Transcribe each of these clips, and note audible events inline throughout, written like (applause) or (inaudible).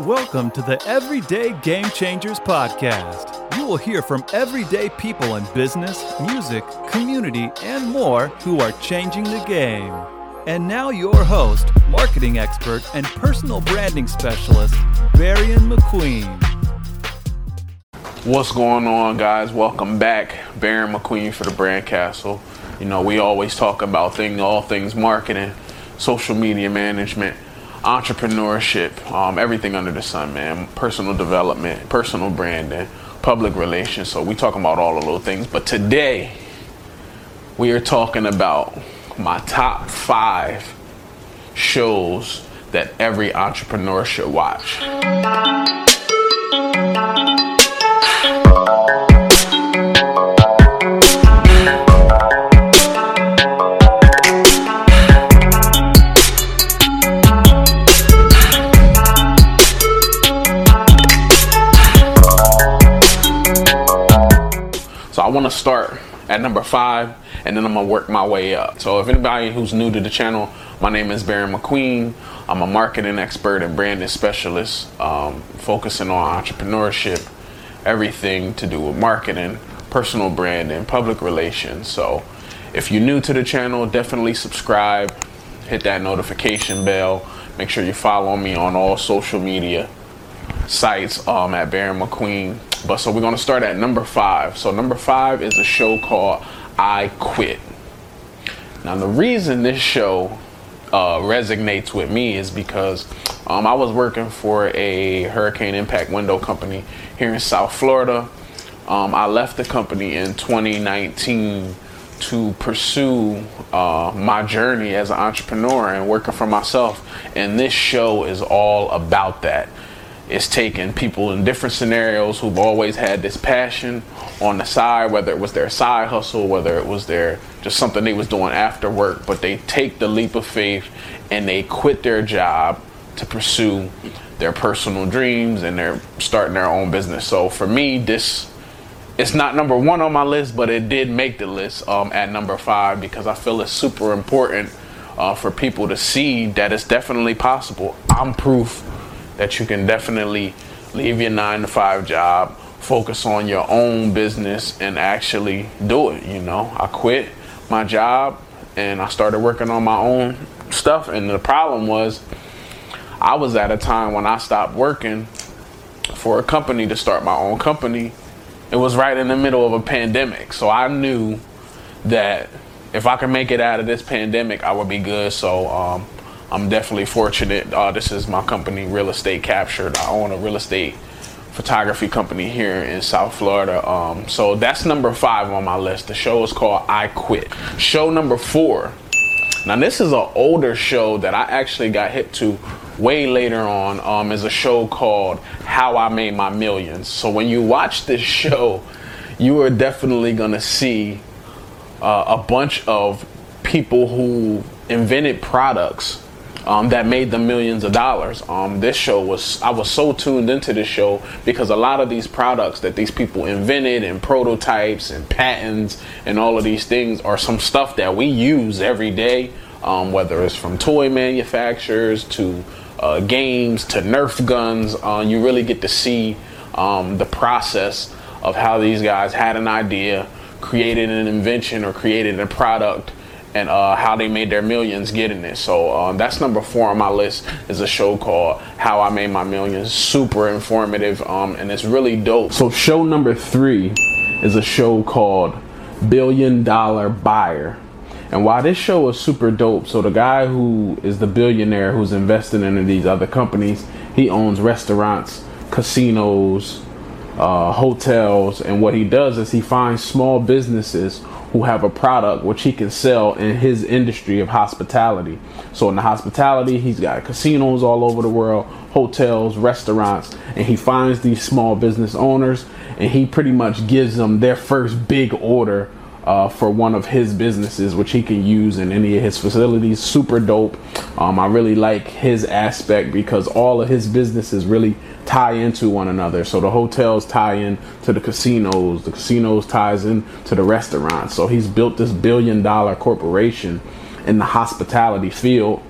Welcome to the Everyday Game Changers podcast. You will hear from everyday people in business, music, community, and more who are changing the game. And now, your host, marketing expert, and personal branding specialist, Barion McQueen. What's going on, guys? Welcome back. Barion McQueen for the Brand Castle. You know, we always talk about thing, all things marketing, social media management, entrepreneurship, um, everything under the sun, man. Personal development, personal branding, public relations. So we talking about all of those things. But today, we are talking about my top five shows that every entrepreneur should watch. Five, and then I'm gonna work my way up. So if anybody who's new to the channel, my name is Barion McQueen. I'm a marketing expert and branding specialist, um, focusing on entrepreneurship, everything to do with marketing, personal branding, public relations. So if you're new to the channel, definitely subscribe, hit that notification bell. Make sure you follow me on all social media sites um, at Barion McQueen. But so we're gonna start at number five. So number five is a show called I Quit. Now the reason this show uh, resonates with me is because um, I was working for a hurricane impact window company here in South Florida. Um, I left the company in 2019 to pursue uh, my journey as an entrepreneur and working for myself. And this show is all about that. It's taking people in different scenarios who've always had this passion on the side, whether it was their side hustle, whether it was their just something they was doing after work, but they take the leap of faith and they quit their job to pursue their personal dreams and they're starting their own business. So for me, this it's not number one on my list, but it did make the list um, at number five because I feel it's super important uh, for people to see that it's definitely possible. I'm proof that you can definitely leave your nine to five job, focus on your own business, and actually do it. You know, I quit my job and I started working on my own stuff. And the problem was, I was at a time when I stopped working for a company to start my own company. It was right in the middle of a pandemic. So I knew that if I could make it out of this pandemic, I would be good. So, um, I'm definitely fortunate. Uh, this is my company, Real Estate Captured. I own a real estate photography company here in South Florida. Um, so that's number five on my list. The show is called I Quit. Show number four. Now this is an older show that I actually got hit to way later on. Um, is a show called How I Made My Millions. So when you watch this show, you are definitely gonna see uh, a bunch of people who invented products um, that made them millions of dollars. Um, this show was I was so tuned into this show because a lot of these products that these people invented and prototypes and patents and all of these things are some stuff that we use every day. Um, whether it's from toy manufacturers to uh, games to Nerf guns, uh, you really get to see um, the process of how these guys had an idea, created an invention, or created a product and uh, how they made their millions getting it. So um, that's number four on my list is a show called How I Made My Millions. Super informative um, and it's really dope. So show number three is a show called Billion Dollar Buyer. And why this show is super dope, so the guy who is the billionaire who's invested in these other companies, he owns restaurants, casinos, uh, hotels, and what he does is he finds small businesses who have a product which he can sell in his industry of hospitality. So in the hospitality, he's got casinos all over the world, hotels, restaurants, and he finds these small business owners and he pretty much gives them their first big order uh, for one of his businesses, which he can use in any of his facilities. Super dope. Um, I really like his aspect because all of his businesses really tie into one another. So the hotels tie in to the casinos, the casinos ties in to the restaurants. So he's built this billion dollar corporation in the hospitality field.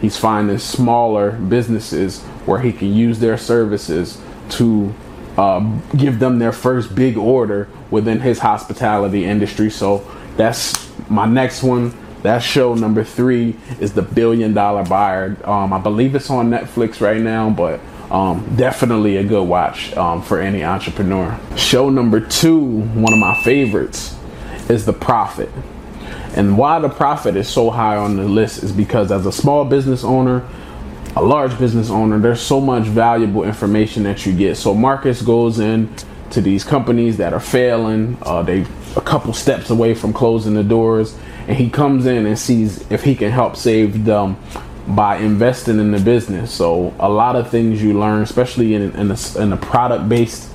he's finding smaller businesses where he can use their services to uh, give them their first big order within his hospitality industry. So that's my next one. That show number three is the Billion Dollar Buyer. Um, I believe it's on Netflix right now, but um, definitely a good watch um, for any entrepreneur. Show number two, one of my favorites, is The Profit. And why The Profit is so high on the list is because as a small business owner, a large business owner, there's so much valuable information that you get. So Marcus goes in to these companies that are failing. Uh, they a couple steps away from closing the doors, and he comes in and sees if he can help save them by investing in the business. So a lot of things you learn, especially in in a, in a product based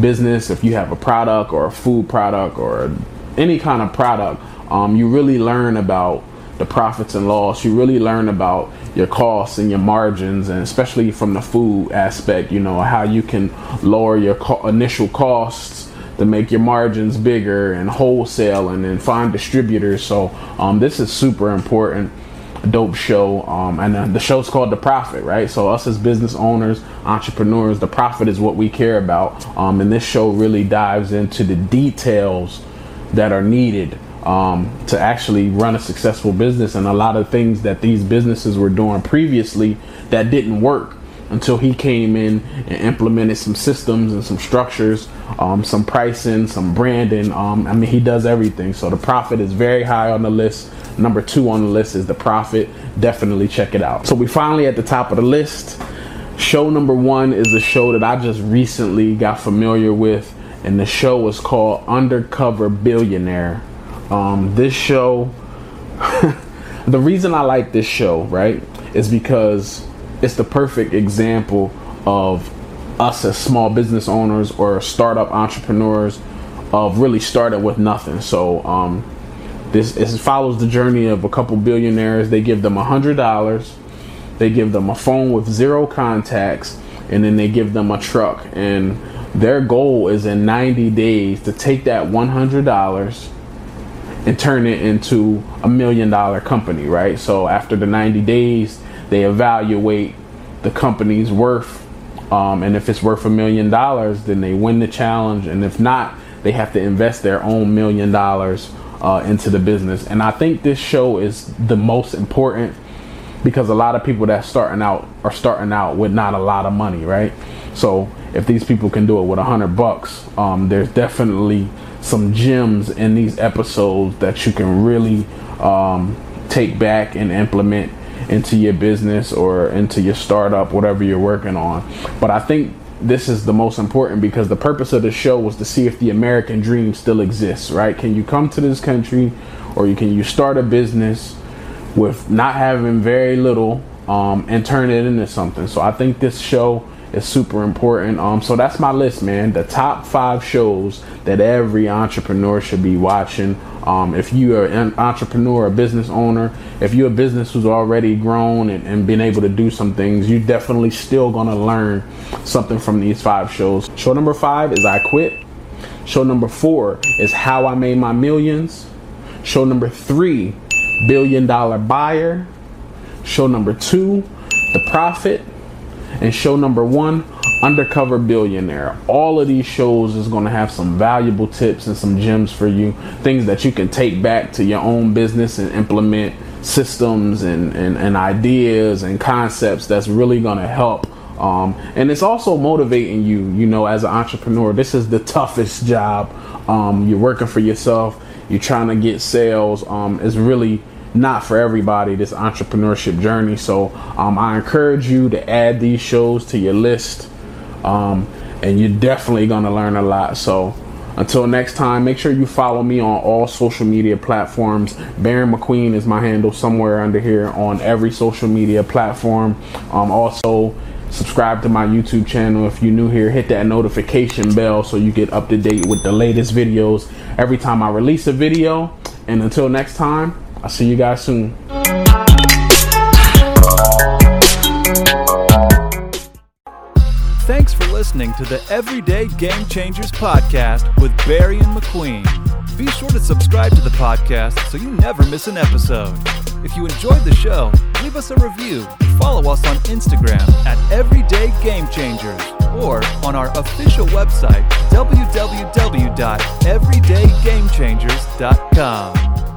business, if you have a product or a food product or any kind of product, um, you really learn about the profits and loss. You really learn about your costs and your margins, and especially from the food aspect, you know, how you can lower your co- initial costs to make your margins bigger and wholesale and then find distributors. So, um, this is super important. Dope show, um, and uh, the show's called The Profit, right? So, us as business owners, entrepreneurs, the profit is what we care about. Um, and this show really dives into the details that are needed um, to actually run a successful business and a lot of things that these businesses were doing previously that didn't work until he came in and implemented some systems and some structures, um, some pricing, some branding. Um, I mean, he does everything. So the profit is very high on the list. Number two on the list is the profit. Definitely check it out. So we finally at the top of the list. Show number one is a show that I just recently got familiar with, and the show is called Undercover Billionaire. Um, this show, (laughs) the reason I like this show, right, is because it's the perfect example of us as small business owners or startup entrepreneurs of really starting with nothing. So, um, this, this follows the journey of a couple billionaires. They give them a hundred dollars, they give them a phone with zero contacts, and then they give them a truck. And their goal is in 90 days to take that $100 and turn it into a million dollar company, right? So after the 90 days, they evaluate the company's worth. Um, and if it's worth a million dollars, then they win the challenge. And if not, they have to invest their own million dollars uh, into the business. And I think this show is the most important because a lot of people that starting out are starting out with not a lot of money, right? So if these people can do it with a hundred bucks, um, there's definitely some gems in these episodes that you can really um, take back and implement into your business or into your startup, whatever you're working on. But I think this is the most important because the purpose of the show was to see if the American dream still exists, right? Can you come to this country or you can you start a business with not having very little um, and turn it into something? So I think this show is super important. Um, so that's my list, man. The top five shows that every entrepreneur should be watching. Um, if you are an entrepreneur, a business owner, if you're a business who's already grown and, and been able to do some things, you're definitely still gonna learn something from these five shows. Show number five is I Quit. Show number four is How I Made My Millions. Show number three, Billion Dollar Buyer. Show number two, The Profit. And show number one undercover billionaire. All of these shows is going to have some valuable tips and some gems for you. Things that you can take back to your own business and implement systems and, and, and ideas and concepts that's really going to help um, and it's also motivating you you know as an entrepreneur. This is the toughest job um, you're working for yourself you're trying to get sales um, it's really not for everybody this entrepreneurship journey. So um, i encourage you to add these shows to your list um, and you're definitely going to learn a lot. So until next time make sure you follow me on all social media platforms. Barion mcqueen is my handle somewhere under here on every social media platform. Um, also subscribe to my youtube channel if you're new here hit that notification bell so you get up to date with the latest videos every time i release a video and until next time I'll see you guys soon. Thanks for listening to the Everyday Game Changers podcast with Barion McQueen. Be sure to subscribe to the podcast so you never miss an episode. If you enjoyed the show, leave us a review. Follow us on Instagram at Everyday Game Changers or on our official website, www.everydaygamechangers.com.